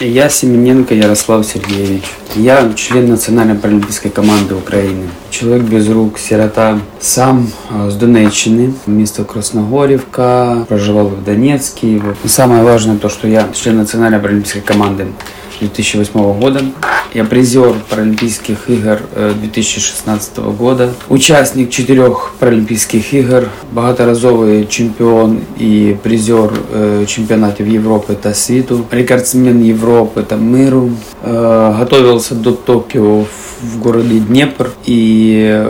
Я Семененко Ярослав Сергеевич. Я член национальной паралимпийской команды Украины. Человек без рук, сирота. Сам с Донеччины, место Красногоревка, проживал в Донецке. Вот. самое важное то, что я член национальной паралимпийской команды 2008 года. Я призер Паралимпийских игр 2016 э, года, участник четырех Паралимпийских игр, багаторазовый чемпион и призер э, чемпионатов Европы та світу, рекордсмен Европы та миру. Э, готовился до Токио в городе Днепр и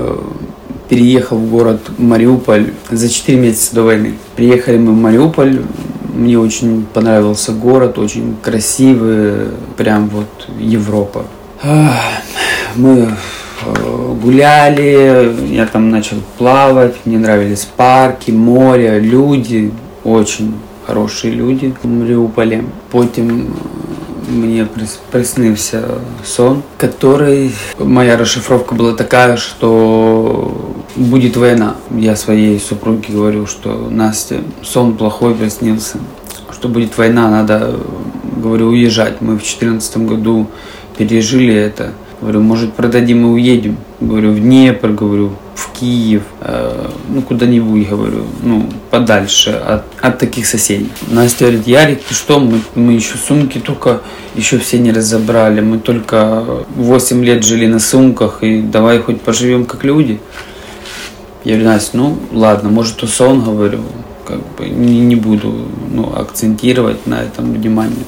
переехал в город Мариуполь за 4 месяца до войны. Приехали мы в Мариуполь, мне очень понравился город, очень красивый, прям вот Европа. Мы э, гуляли, я там начал плавать, мне нравились парки, море, люди, очень хорошие люди в Мариуполе. Потом мне приснился сон, который... Моя расшифровка была такая, что будет война. Я своей супруге говорю, что Настя, сон плохой приснился, что будет война, надо, говорю, уезжать. Мы в 2014 году пережили это. Говорю, может продадим и уедем. Говорю, в Днепр, говорю, в Киев, э, ну куда-нибудь, говорю, ну подальше от, от таких соседей. Настя говорит, Ярик, ты что, мы, мы еще сумки только еще все не разобрали, мы только 8 лет жили на сумках, и давай хоть поживем как люди. Я говорю, Настя, ну ладно, может то сон, говорю, как бы не, не буду ну, акцентировать на этом внимание.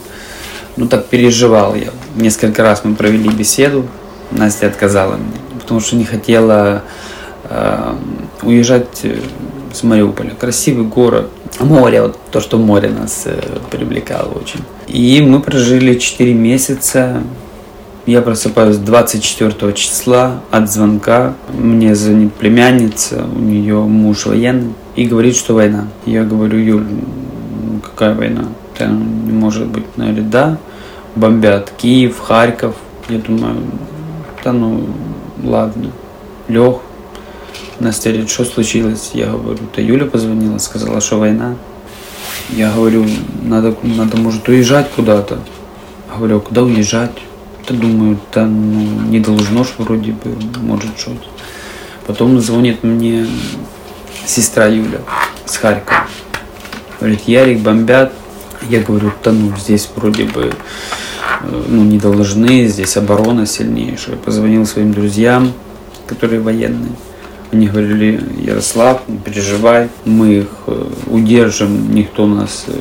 Ну так переживал я. Несколько раз мы провели беседу, Настя отказала мне, потому что не хотела э, уезжать э, с Мариуполя. Красивый город, море, вот то, что море нас э, привлекало очень. И мы прожили 4 месяца. Я просыпаюсь 24 числа от звонка. Мне звонит племянница, у нее муж военный, и говорит, что война. Я говорю, Юль, какая война? Это не может быть. Она говорит, да, бомбят Киев, Харьков. Я думаю, да ну ладно, лег. Настя что случилось? Я говорю, то Юля позвонила, сказала, что война. Я говорю, надо, надо может, уезжать куда-то. Говорю, а куда уезжать? Да думаю, да ну, не должно ж вроде бы, может что-то. Потом звонит мне сестра Юля с Харькова. Говорит, Ярик, бомбят. Я говорю, да ну здесь вроде бы э, ну, не должны, здесь оборона сильнейшая. Позвонил своим друзьям, которые военные. Они говорили, Ярослав, не переживай, мы их э, удержим, никто нас э,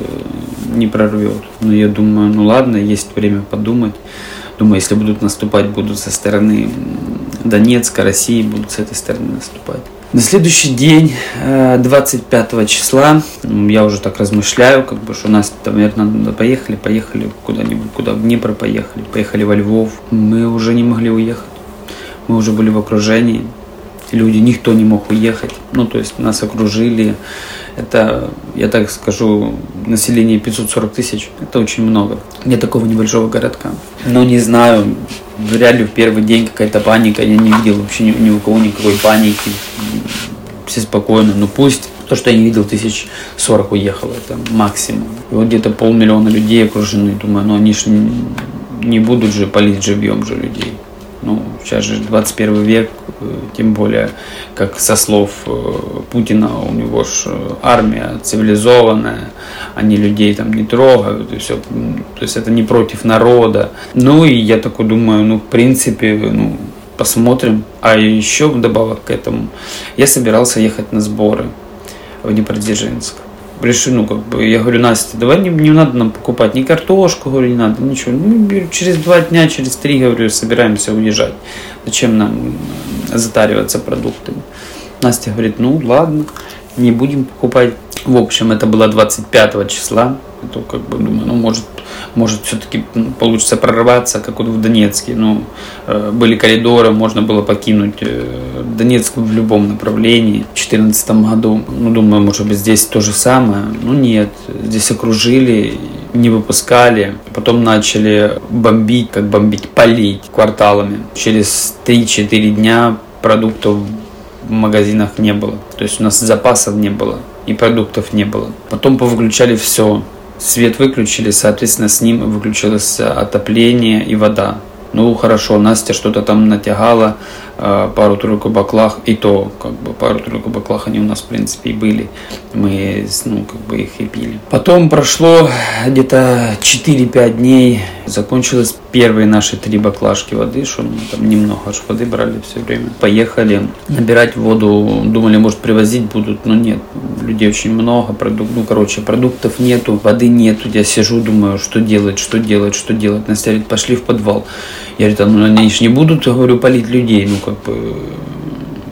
не прорвет. Но я думаю, ну ладно, есть время подумать. Думаю, если будут наступать, будут со стороны Донецка, России, будут с этой стороны наступать. На следующий день, 25 э, числа, я уже так размышляю, как бы, что у нас, наверное, надо поехали, поехали куда-нибудь, куда в Днепр поехали, поехали во Львов. Мы уже не могли уехать. Мы уже были в окружении. Люди, никто не мог уехать. Ну, то есть нас окружили. Это, я так скажу, население 540 тысяч. Это очень много для такого небольшого городка. Но не знаю, вряд ли в первый день какая-то паника. Я не видел вообще ни, ни у кого никакой паники. Все спокойно. Ну пусть то, что я не видел, тысяч сорок уехало, это максимум. И вот где-то полмиллиона людей окружены. Думаю, ну они ж не, будут же палить живьем же людей. Ну, сейчас же 21 век, тем более, как со слов э, Путина, у него же армия цивилизованная, они людей там не трогают, и все. То есть это не против народа. Ну и я такой думаю, ну, в принципе, ну, посмотрим. А еще вдобавок к этому, я собирался ехать на сборы в Днепродзержинск решили, ну, как бы, я говорю, Настя, давай не, не надо нам покупать ни картошку, говорю, не надо, ничего. Ну, через два дня, через три, говорю, собираемся уезжать. Зачем нам затариваться продуктами? Настя говорит, ну, ладно, не будем покупать. В общем, это было 25 числа. Это как бы думаю, ну, может, может все-таки получится прорваться, как вот в Донецке. Ну, э, были коридоры, можно было покинуть э, Донецк в любом направлении. В 2014 году, ну, думаю, может быть, здесь то же самое. Ну, нет, здесь окружили, не выпускали. Потом начали бомбить, как бомбить, палить кварталами. Через 3-4 дня продуктов в магазинах не было. То есть у нас запасов не было и продуктов не было. Потом повыключали все Свет выключили, соответственно, с ним выключилось отопление и вода. Ну, хорошо, Настя что-то там натягала, пару-тройку баклах, и то, как бы, пару-тройку баклах они у нас, в принципе, и были. Мы, ну, как бы их и пили. Потом прошло где-то 4-5 дней, закончилось первые наши три баклажки воды, что мы там немного аж воды брали все время. Поехали набирать воду, думали, может, привозить будут, но нет, людей очень много, продук... ну, короче, продуктов нету, воды нету. Я сижу, думаю, что делать, что делать, что делать. Настя говорит, пошли в подвал. Я говорю, ну они же не будут, говорю, палить людей, ну как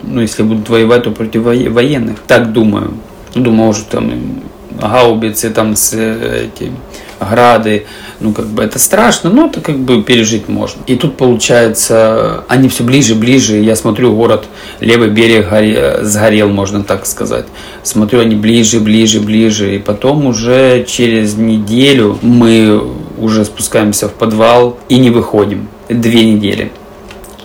ну если будут воевать, то против военных. Так думаю. Думаю, может там гаубицы там с эти грады, ну как бы это страшно, но это как бы пережить можно. И тут получается, они все ближе, ближе, я смотрю, город, левый берег горе, сгорел, можно так сказать. Смотрю, они ближе, ближе, ближе, и потом уже через неделю мы уже спускаемся в подвал и не выходим. Две недели,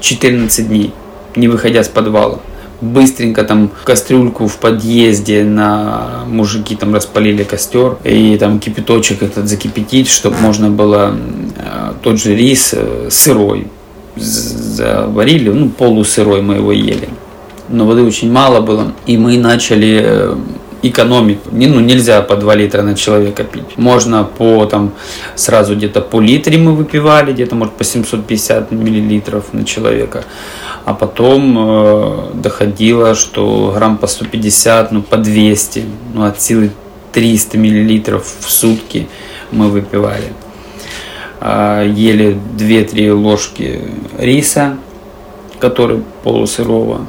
14 дней, не выходя с подвала быстренько там кастрюльку в подъезде на мужики там распалили костер и там кипяточек этот закипятить, чтобы можно было э, тот же рис э, сырой заварили, ну полусырой мы его ели. Но воды очень мало было, и мы начали э, экономить. Не, ну, нельзя по 2 литра на человека пить. Можно по там сразу где-то по литре мы выпивали, где-то может по 750 миллилитров на человека. А потом э, доходило, что грамм по 150, ну по 200, ну от силы 300 миллилитров в сутки мы выпивали. Э, ели 2-3 ложки риса, который полусырого,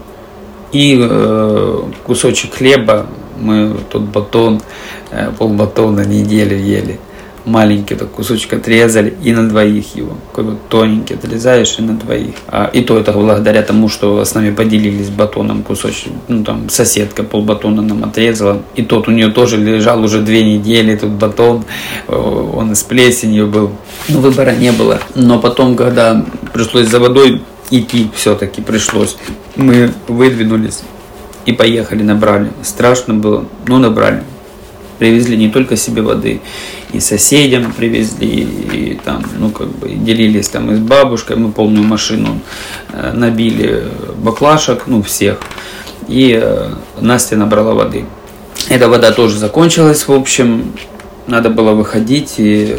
и э, кусочек хлеба мы тот батон, э, полбатона неделю ели. Маленький такой кусочек отрезали и на двоих его. Какой вот тоненький отрезаешь и на двоих. А, и то это благодаря тому, что с нами поделились батоном кусочек. Ну там соседка полбатона нам отрезала. И тот у нее тоже лежал уже две недели, тут батон. Он с плесенью был. Ну выбора не было. Но потом, когда пришлось за водой идти, все-таки пришлось. Мы выдвинулись и поехали, набрали. Страшно было, но набрали. Привезли не только себе воды, и соседям привезли, и там, ну, как бы, делились там и с бабушкой, мы полную машину э, набили баклашек, ну, всех, и э, Настя набрала воды. Эта вода тоже закончилась, в общем, надо было выходить, и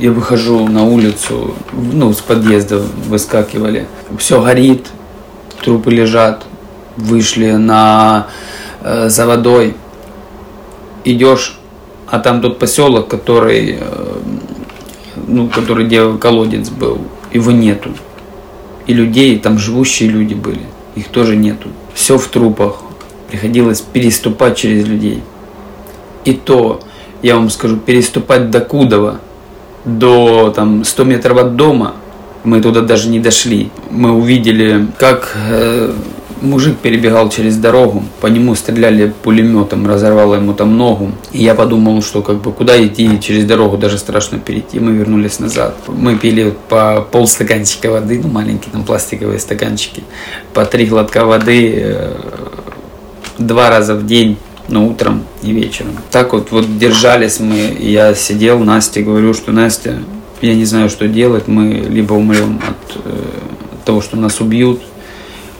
я выхожу на улицу, ну, с подъезда выскакивали, все горит, трупы лежат, вышли на э, за водой, идешь, а там тот поселок, который, э, ну, который где колодец был, его нету. И людей, там живущие люди были, их тоже нету. Все в трупах, приходилось переступать через людей. И то, я вам скажу, переступать до Кудова, до там 100 метров от дома, мы туда даже не дошли. Мы увидели, как э, мужик перебегал через дорогу, по нему стреляли пулеметом, разорвало ему там ногу. И я подумал, что как бы куда идти через дорогу, даже страшно перейти. Мы вернулись назад. Мы пили по полстаканчика воды, ну маленькие там пластиковые стаканчики, по три глотка воды э, два раза в день ну, утром и вечером. Так вот, вот держались мы, я сидел, Насте говорю, что Настя, я не знаю, что делать, мы либо умрем от э, того, что нас убьют,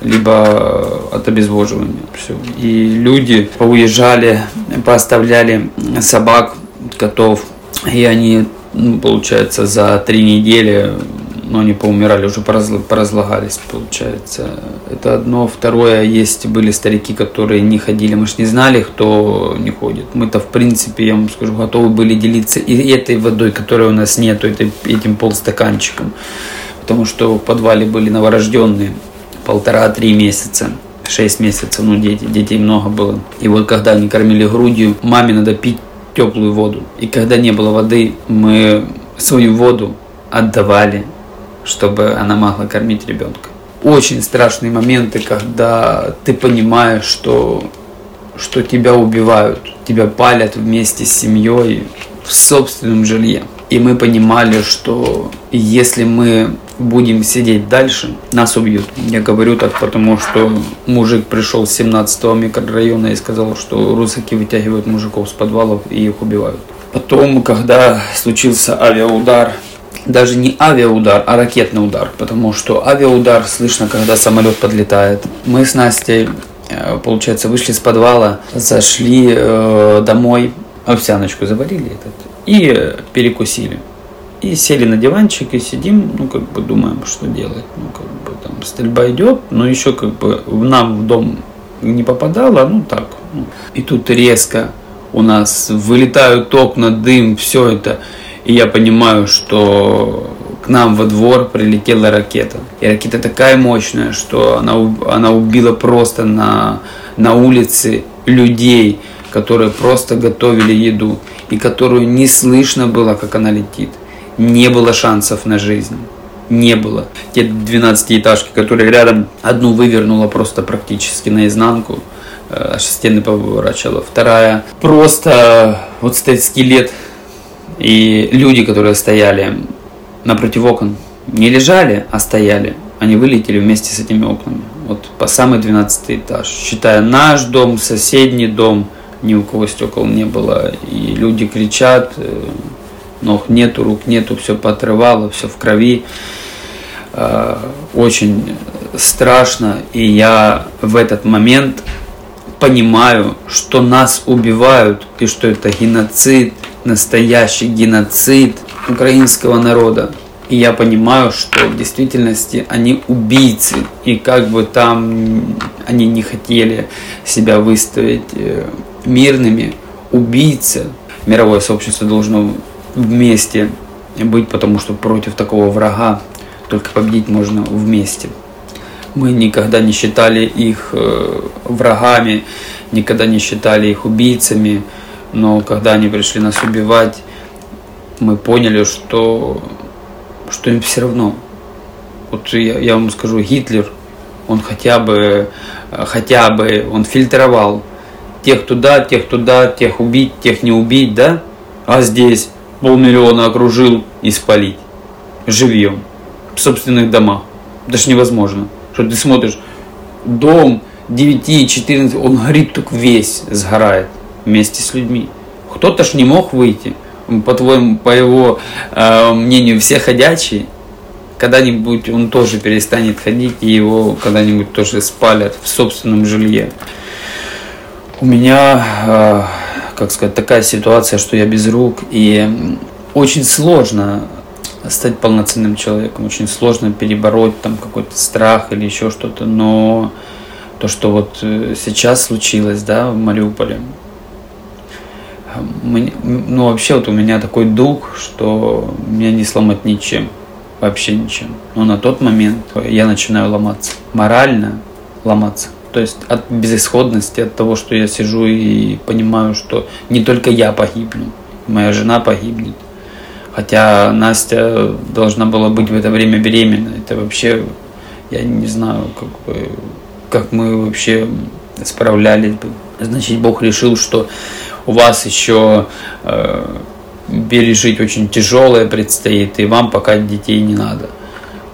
либо от обезвоживания. Все. И люди поуезжали, поставляли собак, котов, и они, ну, получается, за три недели ну, они поумирали, уже поразлагались, получается. Это одно. Второе, есть были старики, которые не ходили, мы же не знали, кто не ходит. Мы-то, в принципе, я вам скажу, готовы были делиться и этой водой, которой у нас нету, этим полстаканчиком. Потому что в подвале были новорожденные полтора-три месяца. шесть месяцев, ну дети, детей много было. И вот когда они кормили грудью, маме надо пить теплую воду. И когда не было воды, мы свою воду отдавали, чтобы она могла кормить ребенка. Очень страшные моменты, когда ты понимаешь, что, что тебя убивают, тебя палят вместе с семьей в собственном жилье. И мы понимали, что если мы будем сидеть дальше, нас убьют. Я говорю так, потому что мужик пришел с 17 микрорайона и сказал, что русаки вытягивают мужиков с подвалов и их убивают. Потом, когда случился авиаудар, даже не авиаудар, а ракетный удар, потому что авиаудар слышно, когда самолет подлетает. Мы с Настей, э, получается, вышли с подвала, зашли э, домой, овсяночку заварили этот, и перекусили. И сели на диванчик и сидим, ну, как бы думаем, что делать. Ну, как бы там стрельба идет, но еще как бы нам в дом не попадало, ну так. Ну. И тут резко у нас вылетают окна, дым, все это. И я понимаю, что к нам во двор прилетела ракета. И ракета такая мощная, что она, она убила просто на, на улице людей, которые просто готовили еду, и которую не слышно было, как она летит. Не было шансов на жизнь. Не было. Те 12-этажки, которые рядом, одну вывернула просто практически наизнанку, э, аж стены поворачивала. Вторая, просто вот стоит скелет и люди, которые стояли напротив окон, не лежали, а стояли. Они вылетели вместе с этими окнами. Вот по самый 12 этаж. Считая наш дом, соседний дом, ни у кого стекол не было. И люди кричат, э, ног нету, рук нету, все поотрывало, все в крови. Э, очень страшно. И я в этот момент понимаю, что нас убивают и что это геноцид, настоящий геноцид украинского народа. И я понимаю, что в действительности они убийцы. И как бы там они не хотели себя выставить э, мирными, убийцы. Мировое сообщество должно вместе быть, потому что против такого врага только победить можно вместе. Мы никогда не считали их э, врагами, никогда не считали их убийцами но когда они пришли нас убивать, мы поняли, что, что им все равно. Вот я, я вам скажу, Гитлер, он хотя бы, хотя бы, он фильтровал тех туда, тех туда, тех убить, тех не убить, да? А здесь полмиллиона окружил и спалить. Живьем. В собственных домах. Ж невозможно. Что ты смотришь, дом 9-14, он горит только весь, сгорает вместе с людьми. Кто-то ж не мог выйти. По-твоему, по его э, мнению, все ходячие, когда-нибудь он тоже перестанет ходить, и его когда-нибудь тоже спалят в собственном жилье. У меня, э, как сказать, такая ситуация, что я без рук, и очень сложно стать полноценным человеком, очень сложно перебороть там какой-то страх или еще что-то, но то, что вот э, сейчас случилось, да, в Мариуполе, ну, вообще вот у меня такой дух, что меня не сломать ничем, вообще ничем. Но на тот момент я начинаю ломаться, морально ломаться. То есть от безысходности, от того, что я сижу и понимаю, что не только я погибну, моя жена погибнет. Хотя Настя должна была быть в это время беременна. Это вообще, я не знаю, как бы, как мы вообще справлялись бы. Значит, Бог решил, что у вас еще э, пережить очень тяжелое предстоит, и вам пока детей не надо.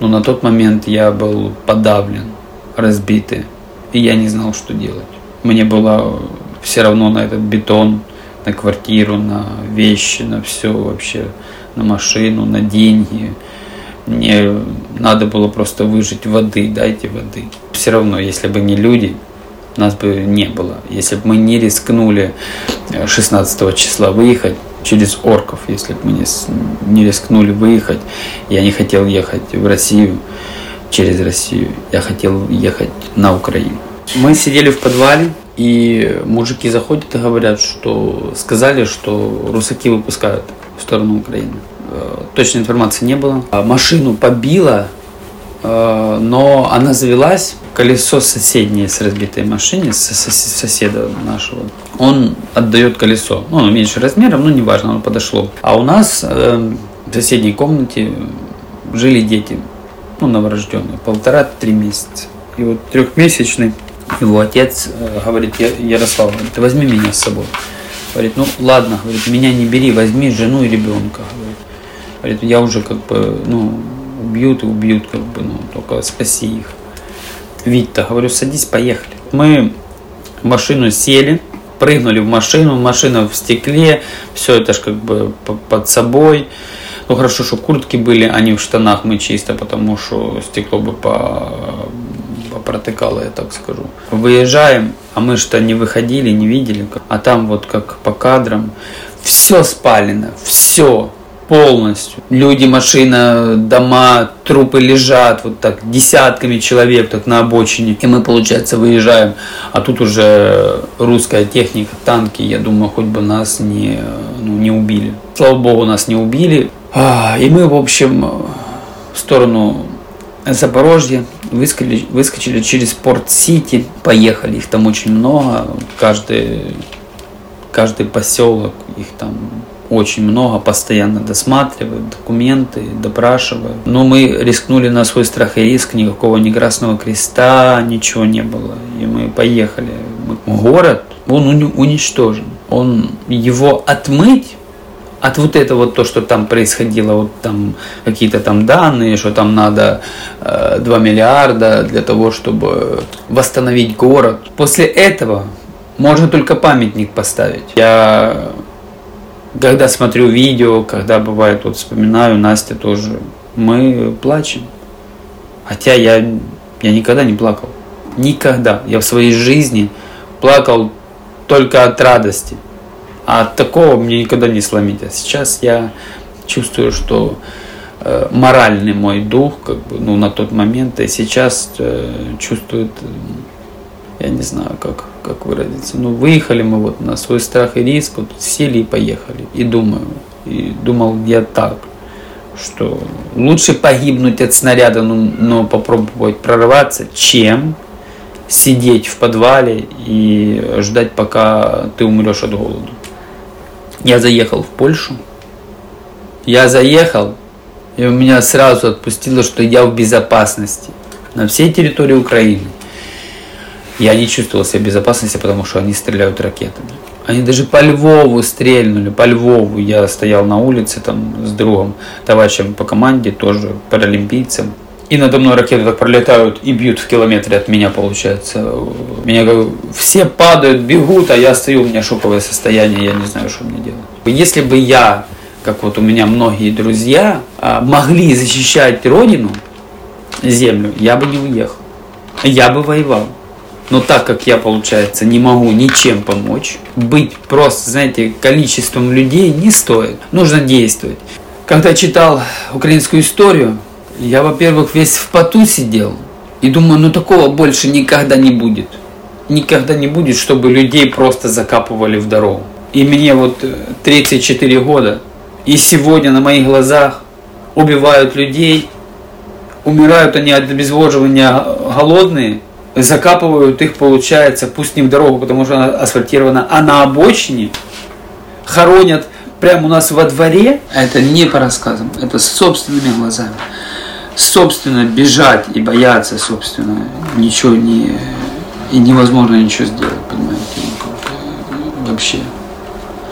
Но на тот момент я был подавлен, разбитый, и я не знал, что делать. Мне было все равно на этот бетон, на квартиру, на вещи, на все вообще, на машину, на деньги. Мне надо было просто выжить воды, дайте воды. Все равно, если бы не люди, нас бы не было. Если бы мы не рискнули 16 э, числа выехать через орков, если бы мы не, не рискнули выехать, я не хотел ехать в Россию через Россию, я хотел ехать на Украину. Мы сидели в подвале, и мужики заходят и говорят, что сказали, что русаки выпускают в сторону Украины. Э, точной информации не было. А машину побило Э, но она завелась, колесо соседнее с разбитой машиной, соседа нашего, он отдает колесо. Ну, оно меньше размером, но неважно, оно подошло. А у нас э, в соседней комнате жили дети, ну, новорожденные, полтора-три месяца. И вот трехмесячный его отец э, говорит, Ярослав, говорит, возьми меня с собой. Говорит, ну ладно, говорит, меня не бери, возьми жену и ребенка. Говорит, я уже как бы, ну, убьют и убьют, как бы, ну, только спаси их. Вить-то, говорю, садись, поехали. Мы в машину сели, прыгнули в машину, машина в стекле, все это ж как бы под собой. Ну хорошо, что куртки были, а не в штанах мы чисто, потому что стекло бы по протыкало, я так скажу. Выезжаем, а мы что не выходили, не видели, а там вот как по кадрам все спалено, все полностью. Люди, машина, дома, трупы лежат вот так десятками человек так на обочине. И мы, получается, выезжаем, а тут уже русская техника, танки, я думаю, хоть бы нас не, ну, не убили. Слава богу, нас не убили. А, и мы, в общем, в сторону Запорожья выскочили, выскочили через Порт-Сити, поехали, их там очень много, каждый, каждый поселок, их там очень много, постоянно досматривают документы, допрашивают. Но мы рискнули на свой страх и риск, никакого ни Красного Креста, ничего не было. И мы поехали. Город, он уничтожен. Он, его отмыть от вот этого вот то, что там происходило, вот там какие-то там данные, что там надо э, 2 миллиарда для того, чтобы восстановить город. После этого можно только памятник поставить. Я когда смотрю видео, когда бывает, вот вспоминаю, Настя тоже, мы плачем. Хотя я, я никогда не плакал. Никогда. Я в своей жизни плакал только от радости. А от такого мне никогда не сломить. А сейчас я чувствую, что э, моральный мой дух, как бы, ну, на тот момент, и сейчас э, чувствует, я не знаю, как, как выразиться. Ну, выехали мы вот на свой страх и риск, вот сели и поехали. И думаю, и думал я так, что лучше погибнуть от снаряда, но, но попробовать прорваться, чем сидеть в подвале и ждать, пока ты умрешь от голода. Я заехал в Польшу. Я заехал, и у меня сразу отпустило, что я в безопасности на всей территории Украины. Я не чувствовал себя в безопасности, потому что они стреляют ракетами. Они даже по Львову стрельнули, по Львову. Я стоял на улице там с другом, товарищем по команде, тоже паралимпийцем. И надо мной ракеты так пролетают и бьют в километре от меня, получается. Меня все падают, бегут, а я стою, у меня шоковое состояние, я не знаю, что мне делать. Если бы я, как вот у меня многие друзья, а, могли защищать родину, землю, я бы не уехал. Я бы воевал. Но так как я, получается, не могу ничем помочь, быть просто, знаете, количеством людей не стоит. Нужно действовать. Когда читал украинскую историю, я, во-первых, весь в поту сидел и думаю, ну такого больше никогда не будет. Никогда не будет, чтобы людей просто закапывали в дорогу. И мне вот 34 э, года, и сегодня на моих глазах убивают людей, умирают они от обезвоживания голодные, закапывают их, получается, пусть не в дорогу, потому что она асфальтирована, а на обочине хоронят прямо у нас во дворе. Это не по рассказам, это собственными глазами собственно, бежать и бояться, собственно, ничего не... И невозможно ничего сделать, понимаете, вообще.